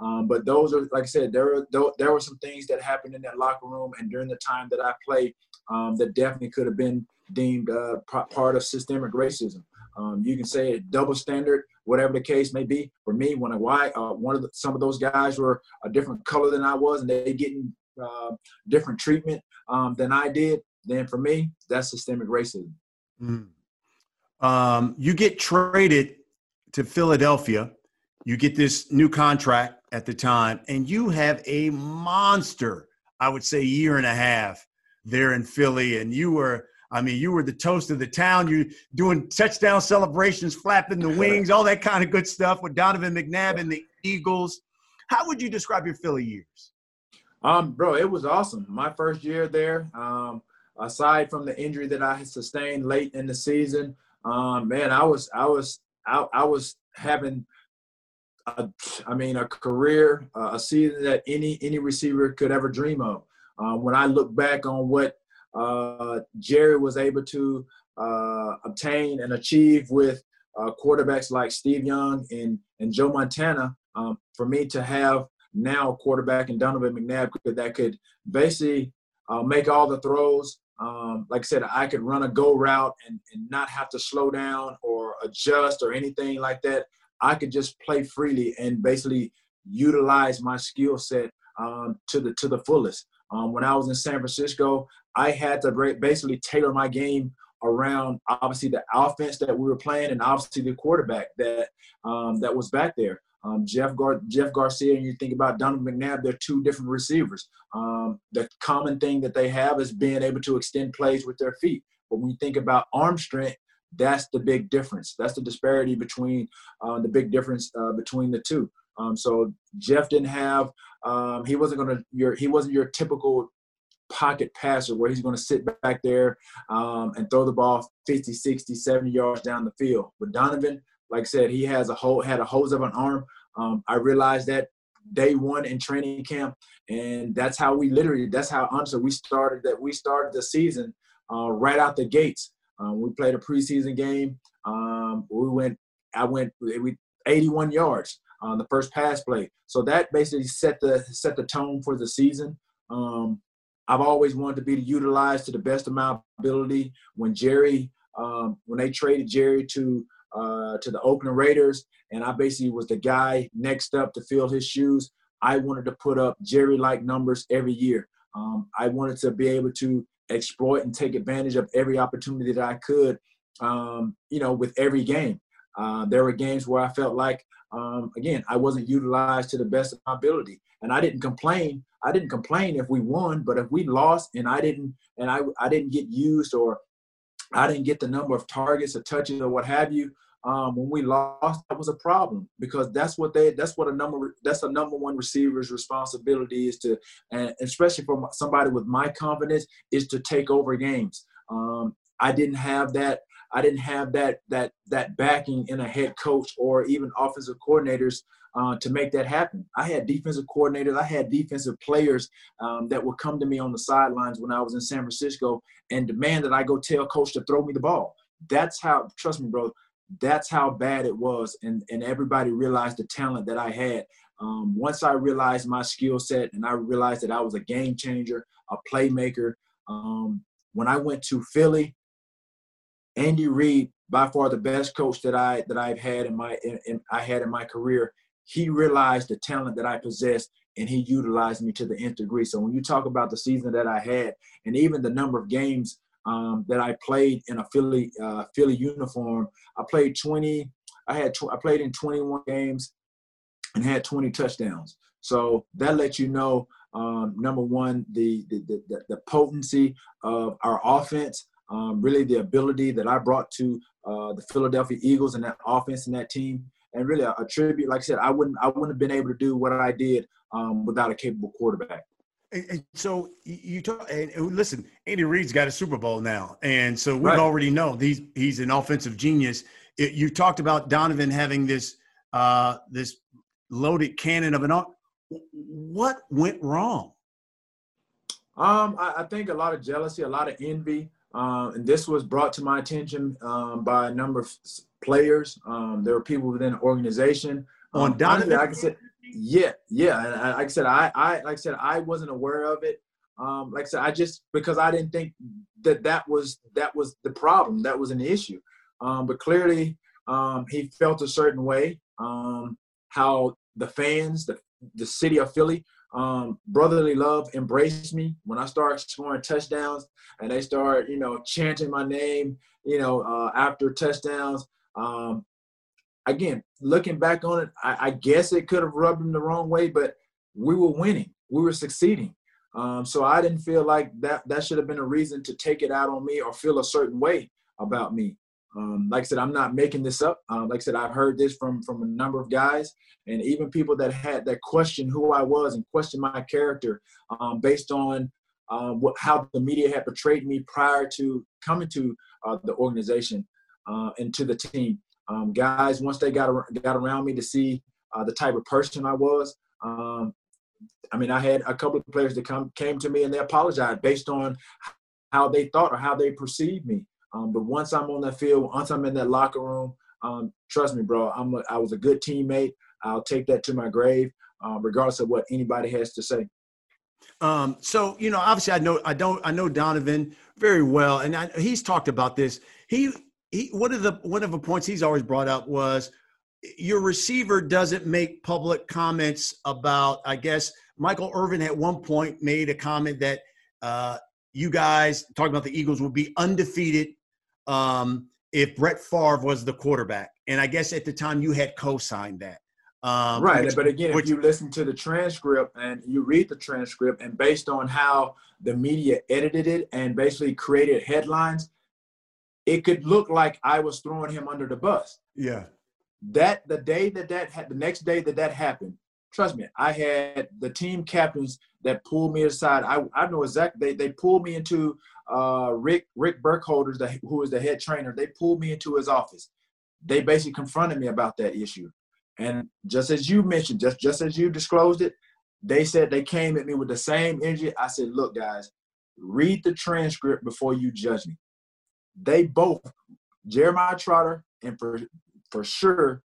Um, but those are, like I said, there were there were some things that happened in that locker room and during the time that I played um, that definitely could have been deemed uh, part of systemic racism. Um, you can say a double standard, whatever the case may be. For me, when I why uh, one of the, some of those guys were a different color than I was, and they getting uh, different treatment um, than I did. then for me, that's systemic racism. Mm. Um, you get traded to Philadelphia. You get this new contract at the time, and you have a monster, I would say, year and a half there in Philly. And you were, I mean, you were the toast of the town. You doing touchdown celebrations, flapping the *laughs* wings, all that kind of good stuff with Donovan McNabb and the Eagles. How would you describe your Philly years? Um, bro, it was awesome. My first year there, um, aside from the injury that I had sustained late in the season, um, man, I was, I was, I, I was having, a, I mean, a career, uh, a season that any any receiver could ever dream of. Uh, when I look back on what uh, Jerry was able to uh, obtain and achieve with uh, quarterbacks like Steve Young and and Joe Montana, um, for me to have now a quarterback in Donovan McNabb that could basically uh, make all the throws. Um, like I said, I could run a go route and, and not have to slow down or adjust or anything like that. I could just play freely and basically utilize my skill set um, to the to the fullest. Um, when I was in San Francisco, I had to basically tailor my game around obviously the offense that we were playing and obviously the quarterback that um, that was back there. Um, Jeff Gar- Jeff Garcia and you think about Donovan McNabb, they're two different receivers. Um, the common thing that they have is being able to extend plays with their feet. But when you think about arm strength, that's the big difference. That's the disparity between uh, the big difference uh, between the two. Um, so Jeff didn't have um, he wasn't to your he wasn't your typical pocket passer where he's going to sit back there um, and throw the ball 50, 60, 70 yards down the field. But Donovan, like I said, he has a whole had a hose of an arm. Um, I realized that day one in training camp, and that's how we literally that's how honestly we started that we started the season uh, right out the gates. Um, we played a preseason game. Um, we went I went we 81 yards on the first pass play. So that basically set the set the tone for the season. Um, I've always wanted to be utilized to the best of my ability. When Jerry, um, when they traded Jerry to uh, to the Oakland Raiders, and I basically was the guy next up to fill his shoes. I wanted to put up Jerry-like numbers every year. Um, I wanted to be able to exploit and take advantage of every opportunity that I could. Um, you know, with every game. Uh, there were games where I felt like, um, again, I wasn't utilized to the best of my ability, and I didn't complain. I didn't complain if we won, but if we lost and I didn't, and I I didn't get used or I didn't get the number of targets or touches or what have you. Um, when we lost, that was a problem because that's what they that's what a number that's a number one receiver's responsibility is to, and especially for somebody with my confidence, is to take over games. Um, I didn't have that. I didn't have that that that backing in a head coach or even offensive coordinators uh, to make that happen. I had defensive coordinators, I had defensive players um, that would come to me on the sidelines when I was in San Francisco and demand that I go tell coach to throw me the ball. That's how, trust me, bro, that's how bad it was. And, and everybody realized the talent that I had. Um, once I realized my skill set and I realized that I was a game changer, a playmaker, um, when I went to Philly, Andy Reid, by far the best coach that I that I've had in my in, in, I had in my career he realized the talent that I possessed and he utilized me to the nth degree. So when you talk about the season that I had and even the number of games um, that I played in a Philly uh, Philly uniform, I played 20. I had tw- I played in 21 games and had 20 touchdowns. So that lets you know um, number one the, the the, the potency of our offense. Um, really, the ability that I brought to uh, the Philadelphia Eagles and that offense and that team and really a, a, tribute. Like I said, I wouldn't I wouldn't have been able to do what I did um, without a capable quarterback. And, and so you talk and, listen, Andy Reid's got a Super Bowl now, and so we right. already know he's he's an offensive genius. It, you talked about Donovan having this uh, this loaded cannon of an. What went wrong? Um, I, I think a lot of jealousy, a lot of envy. Uh, and this was brought to my attention um, by a number of players. Um, there were people within the organization. On um, Donovan, like I said, yeah, yeah. And I, like I said, I, I, like I said, I wasn't aware of it. Um, like I said, I just because I didn't think that that was that was the problem, that was an issue. Um, but clearly, um, he felt a certain way. Um, how the fans, the the city of Philly, um, brotherly love embraced me when I started scoring touchdowns and they start, you know, chanting my name, you know, uh, after touchdowns. Um, again, looking back on it, I, I guess it could have rubbed them the wrong way, but we were winning, we were succeeding. Um, so I didn't feel like that that should have been a reason to take it out on me or feel a certain way about me. Um, like I said, I'm not making this up. Um, like I said, I've heard this from from a number of guys, and even people that had that question who I was and question my character um, based on um, what how the media had portrayed me prior to coming to uh, the organization uh, and to the team. Um, guys, once they got got around me to see uh, the type of person I was, um, I mean, I had a couple of players that come came to me and they apologized based on how they thought or how they perceived me. Um, but once I'm on that field, once I'm in that locker room, um, trust me, bro, I'm a, I was a good teammate. I'll take that to my grave, uh, regardless of what anybody has to say. Um, so you know, obviously, I know I don't I know Donovan very well, and I, he's talked about this. He he one of the one of the points he's always brought up was your receiver doesn't make public comments about. I guess Michael Irvin at one point made a comment that uh, you guys talking about the Eagles would be undefeated um, if Brett Favre was the quarterback. And I guess at the time you had co-signed that. Um, right, which, but again, which, if you listen to the transcript and you read the transcript, and based on how the media edited it and basically created headlines, it could look like I was throwing him under the bus. Yeah. That the day that that had the next day that that happened, trust me, I had the team captains that pulled me aside. I, I know exactly. They they pulled me into uh, Rick Rick Burkholder's the, who is the head trainer. They pulled me into his office. They basically confronted me about that issue, and just as you mentioned, just just as you disclosed it, they said they came at me with the same energy. I said, look, guys, read the transcript before you judge me. They both, Jeremiah Trotter and for for sure,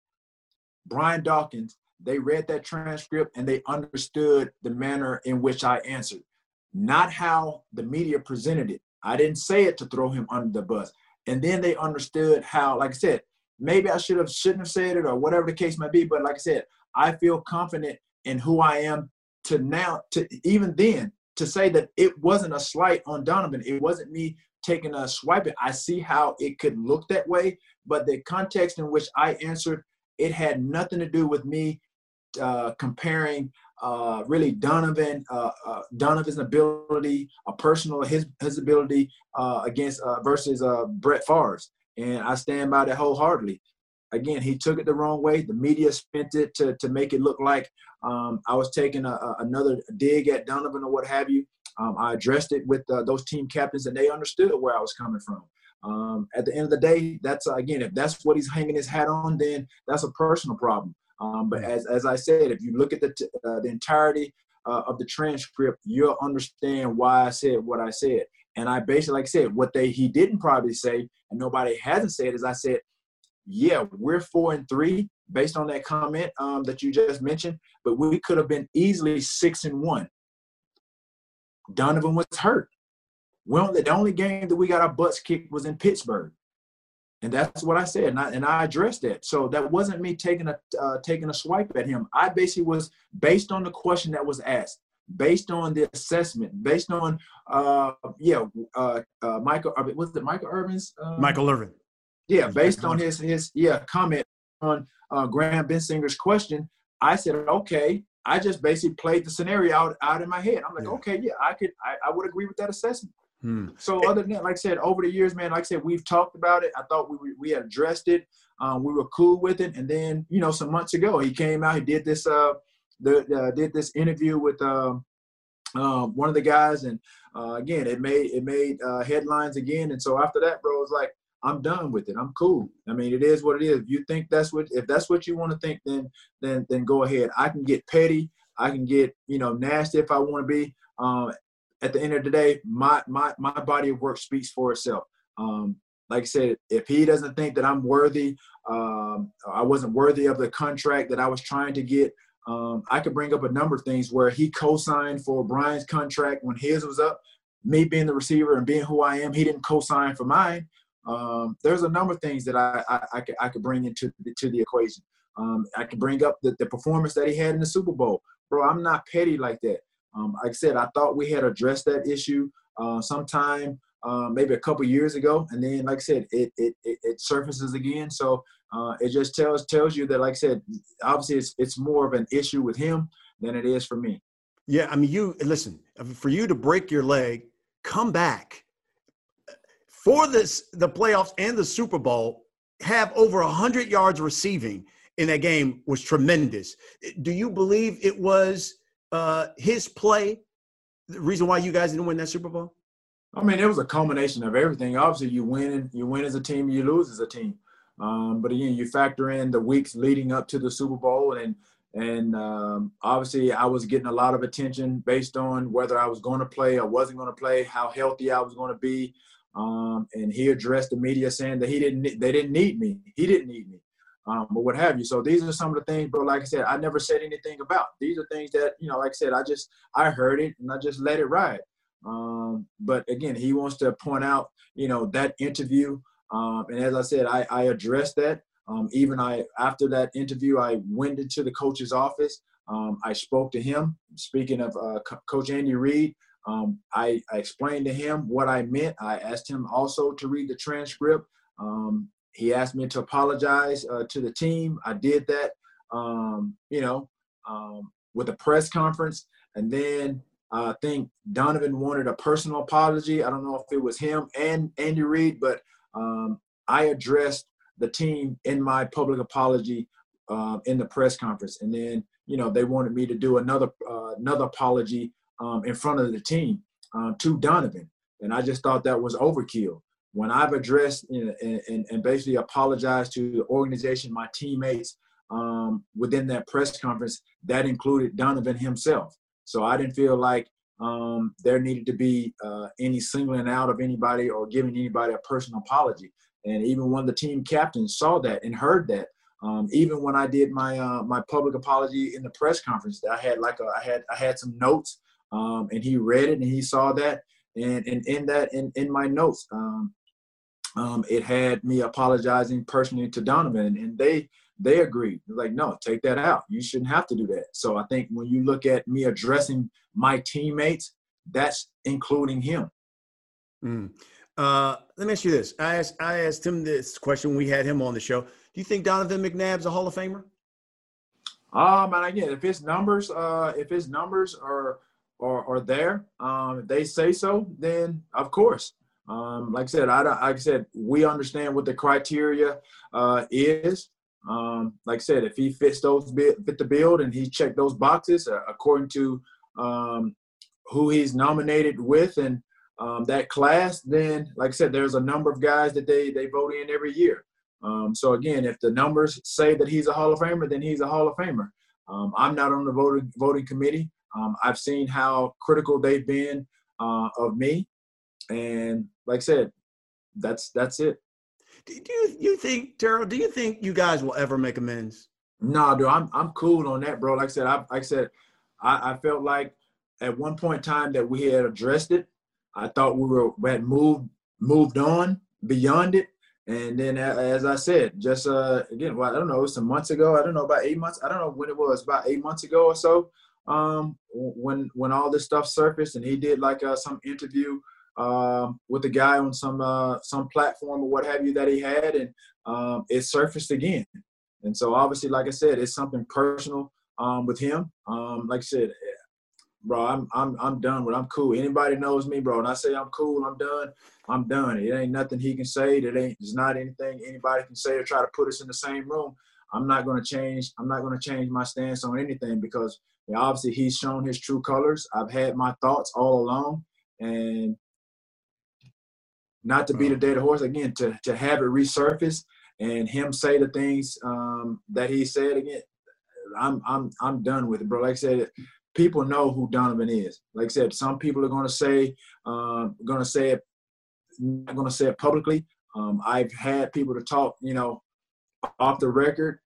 Brian Dawkins, they read that transcript and they understood the manner in which I answered, not how the media presented it. I didn't say it to throw him under the bus. And then they understood how, like I said, maybe I should have shouldn't have said it or whatever the case might be. But like I said, I feel confident in who I am to now to even then to say that it wasn't a slight on Donovan. It wasn't me taking a swipe. At. I see how it could look that way, but the context in which I answered, it had nothing to do with me uh, comparing uh, really Donovan, uh, uh, Donovan's ability, a personal his his ability uh, against uh, versus uh, Brett Favre's, and I stand by that wholeheartedly. Again, he took it the wrong way. The media spent it to to make it look like um, I was taking a, a, another dig at Donovan or what have you. Um, I addressed it with those team captains, and they understood where I was coming from. Um, at the end of the day, that's again, if that's what he's hanging his hat on, then that's a personal problem. Um, but as, as I said, if you look at the, t- uh, the entirety uh, of the transcript, you'll understand why I said what I said. And I basically, like I said, what they he didn't probably say, and nobody hasn't said, is I said, yeah, we're four and three based on that comment um, that you just mentioned, but we could have been easily six and one. Donovan was hurt. We only, the only game that we got our butts kicked was in Pittsburgh and that's what I said, and I, and I addressed that. So that wasn't me taking a uh, taking a swipe at him. I basically was based on the question that was asked, based on the assessment, based on uh, yeah, uh, uh, Michael. Was it Michael Irvin's? Uh, Michael Irvin. Yeah, based on his his yeah comment on uh, Graham Bensinger's question, I said okay. I just basically played the scenario out, out in my head. I'm like, yeah. okay, yeah, I could, I, I would agree with that assessment. Hmm. So other than that, like I said, over the years, man, like I said, we've talked about it. I thought we we had addressed it. Um, we were cool with it, and then you know, some months ago, he came out. He did this uh, the uh, did this interview with um, uh, one of the guys, and uh, again, it made it made uh, headlines again. And so after that, bro, it was like I'm done with it. I'm cool. I mean, it is what it is. If you think that's what if that's what you want to think, then then then go ahead. I can get petty. I can get you know nasty if I want to be. Um, at the end of the day, my my my body of work speaks for itself. Um, like I said, if he doesn't think that I'm worthy, um, I wasn't worthy of the contract that I was trying to get. Um, I could bring up a number of things where he co-signed for Brian's contract when his was up. Me being the receiver and being who I am, he didn't co-sign for mine. Um, there's a number of things that I, I, I, could, I could bring into the, to the equation. Um, I can bring up the, the performance that he had in the Super Bowl bro, I'm not petty like that. Um, like I said, I thought we had addressed that issue uh, sometime uh, maybe a couple years ago, and then like I said, it it it, it surfaces again. So uh, it just tells tells you that, like I said, obviously it's it's more of an issue with him than it is for me. Yeah, I mean, you listen for you to break your leg, come back for this the playoffs and the Super Bowl, have over hundred yards receiving in that game was tremendous. Do you believe it was uh, his play the reason why you guys didn't win that Super Bowl? I mean, it was a combination of everything. Obviously, you win, you win as a team, you lose as a team. Um, but again, you factor in the weeks leading up to the Super Bowl, and and um, obviously, I was getting a lot of attention based on whether I was going to play or wasn't going to play, how healthy I was going to be. Um, and he addressed the media saying that he didn't, they didn't need me. He didn't need me, um, what have you. So these are some of the things, but like I said, I never said anything about. These are things that you know, like I said, I just I heard it and I just let it ride. Um, but again, he wants to point out, you know, that interview. Um, and as I said, I, I addressed that. Um, even I after that interview, I went into the coach's office. Um, I spoke to him. Speaking of uh, Co- Coach Andy Reid, um, I, I, explained to him what I meant. I asked him also to read the transcript. Um, he asked me to apologize uh, to the team. I did that. you know, with a press conference, and then uh, I think Donovan wanted a personal apology. I don't know if it was him and Andy Reid, but um, I addressed the team in my public apology uh, in the press conference, and then you know they wanted me to do another uh, another apology um, in front of the team uh, to Donovan, and I just thought that was overkill. When I've addressed and, and, and basically apologized to the organization, my teammates um, within that press conference, that included Donovan himself. So I didn't feel like um, there needed to be uh, any singling out of anybody or giving anybody a personal apology. And even when the team captains saw that and heard that, um, even when I did my uh, my public apology in the press conference, I had like a, I had I had some notes, um, and he read it and he saw that, and and in that in in my notes, um, um it had me apologizing personally to Donovan, and they they agreed. They're like, no, take that out. You shouldn't have to do that. So I think when you look at me addressing my teammates, that's including him. Mm. Uh, let me ask you this. I asked I asked him this question. When we had him on the show. Do you think Donovan McNabb's a Hall of Famer? Um, and again, if his numbers, uh, if his numbers are are, are there, um, if they say so, then of course. Um, like I said, I like I said, we understand what the criteria uh, is. Um, like I said, if he fits those fit the build and he checked those boxes uh, according to um, who he's nominated with and um, that class, then like I said, there's a number of guys that they they vote in every year. Um, so again, if the numbers say that he's a Hall of Famer, then he's a Hall of Famer. Um, I'm not on the voting voting committee. Um, I've seen how critical they've been uh, of me, and like I said, that's that's it. Do you you think, Terrell? Do you think you guys will ever make amends? No, nah, dude, I'm I'm cool on that, bro. Like I said, I like I said, I, I felt like at one point in time that we had addressed it. I thought we were we had moved moved on beyond it. And then, as I said, just uh, again, well, I don't know, it was some months ago. I don't know about eight months. I don't know when it was, about eight months ago or so. Um, when when all this stuff surfaced, and he did like uh, some interview um, with a guy on some uh, some platform or what have you that he had, and um, it surfaced again. And so obviously, like I said, it's something personal um, with him. Um, like I said, bro, I'm I'm I'm done with. I'm cool. Anybody knows me, bro, and I say I'm cool. I'm done. I'm done. It ain't nothing he can say. That ain't. There's not anything anybody can say or try to put us in the same room. I'm not to change. I'm not to change my stance on anything because know, obviously he's shown his true colors. I've had my thoughts all along, and not to beat a dead horse again, to to have it resurface and him say the things um, that he said again. I'm I'm I'm done with it, bro. Like I said, people know who Donovan is. Like I said, some people are going to say um, going to say it, not to say it publicly. Um, I've had people to talk, you know, off the record.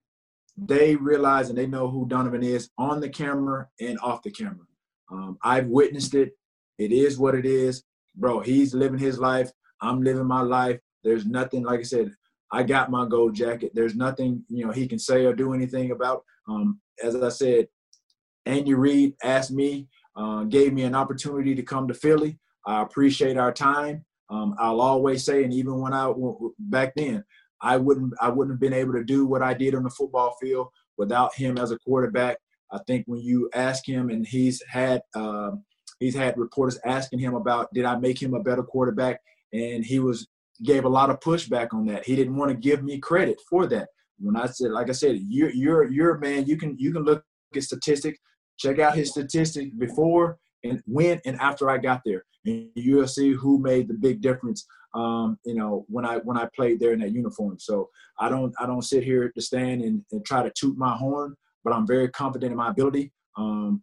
They realize and they know who Donovan is on the camera and off the camera. Um, I've witnessed it. It is what it is, bro. He's living his life. I'm living my life. There's nothing, like I said, I got my gold jacket. There's nothing, you know, he can say or do anything about. Um, as I said, Andy Reid asked me, uh, gave me an opportunity to come to Philly. I appreciate our time. Um, I'll always say, and even when I back then, I wouldn't I wouldn't have been able to do what I did on the football field without him as a quarterback. I think when you ask him, and he's had um, he's had reporters asking him about did I make him a better quarterback, and he was gave a lot of pushback on that. He didn't want to give me credit for that. When I said, like I said, you're you're you're a man. You can you can look at statistics, check out his statistics before and when and after I got there, and you'll see who made the big difference. Um, you know, when I when I played there in that uniform. So I don't I don't sit here to stand and, and try to toot my horn, but I'm very confident in my ability. Um,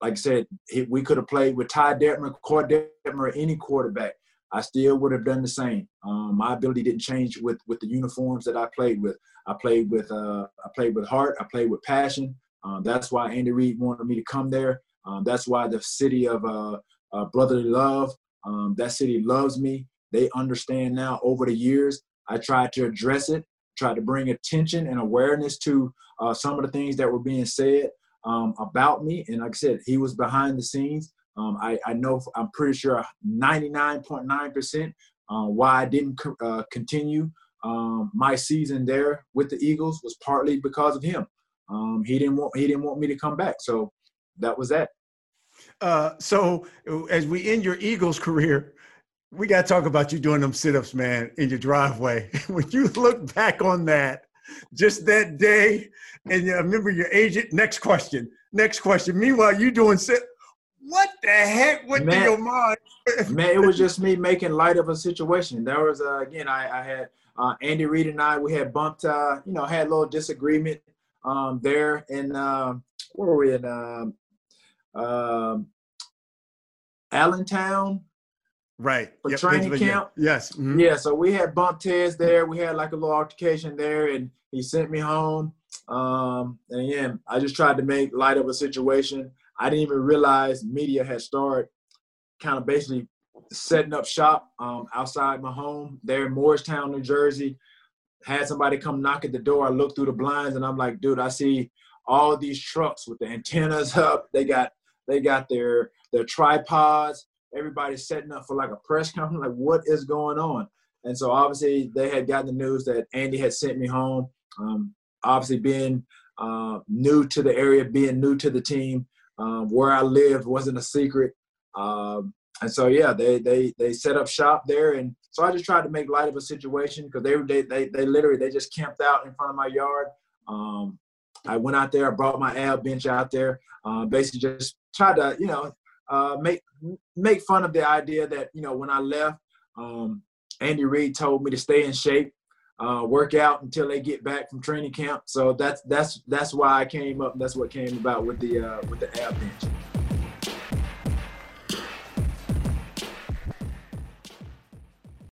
like I said, we could have played with Ty Detmer, Koy Detmer, any quarterback. I still would have done the same. Um, my ability didn't change with with the uniforms that I played with. I played with uh, I played with heart. I played with passion. Um, that's why Andy Reid wanted me to come there. Um, that's why the city of uh, uh, brotherly love. Um, that city loves me. They understand now. Over the years, I tried to address it, tried to bring attention and awareness to uh, some of the things that were being said um, about me. And like I said, he was behind the scenes. Um, I, I, know I'm pretty sure 99.9% uh, why I didn't uh, continue um, my season there with the Eagles was partly because of him. Um, he didn't want he didn't want me to come back, so that was that. Uh, so as we end your Eagles career, we got to talk about you doing them sit-ups, man, in your driveway. *laughs* when you look back on that, just that day, and you remember your agent. Next question. Next question. Meanwhile, you doing sit what the heck went man, through your mind? *laughs* man, it was just me making light of a situation. There was uh, again, I, I had uh, Andy Reid and I, we had bumped, uh, you know, had a little disagreement um, there and um, where were we in um, um, Allentown. Right. For yep, training camp. Yes. Mm-hmm. Yeah. So we had bump tests there. We had like a little altercation there, and he sent me home. Um, and again, I just tried to make light of a situation. I didn't even realize media had started kind of basically setting up shop um, outside my home there in Moorestown, New Jersey. Had somebody come knock at the door. I looked through the blinds and I'm like, dude, I see all these trucks with the antennas *laughs* up. They got they got their their tripods. Everybody's setting up for like a press conference. Like, what is going on? And so obviously they had gotten the news that Andy had sent me home. Um, obviously being uh, new to the area, being new to the team, um, where I lived wasn't a secret. Um, and so yeah, they they they set up shop there, and so I just tried to make light of a situation because they they they they literally they just camped out in front of my yard. Um, I went out there, I brought my ab bench out there, uh, basically just tried to you know uh, make make fun of the idea that you know when I left, um, Andy Reid told me to stay in shape uh, work out until they get back from training camp. So that's that's that's why I came up. That's what came about with the uh, with the ab bench.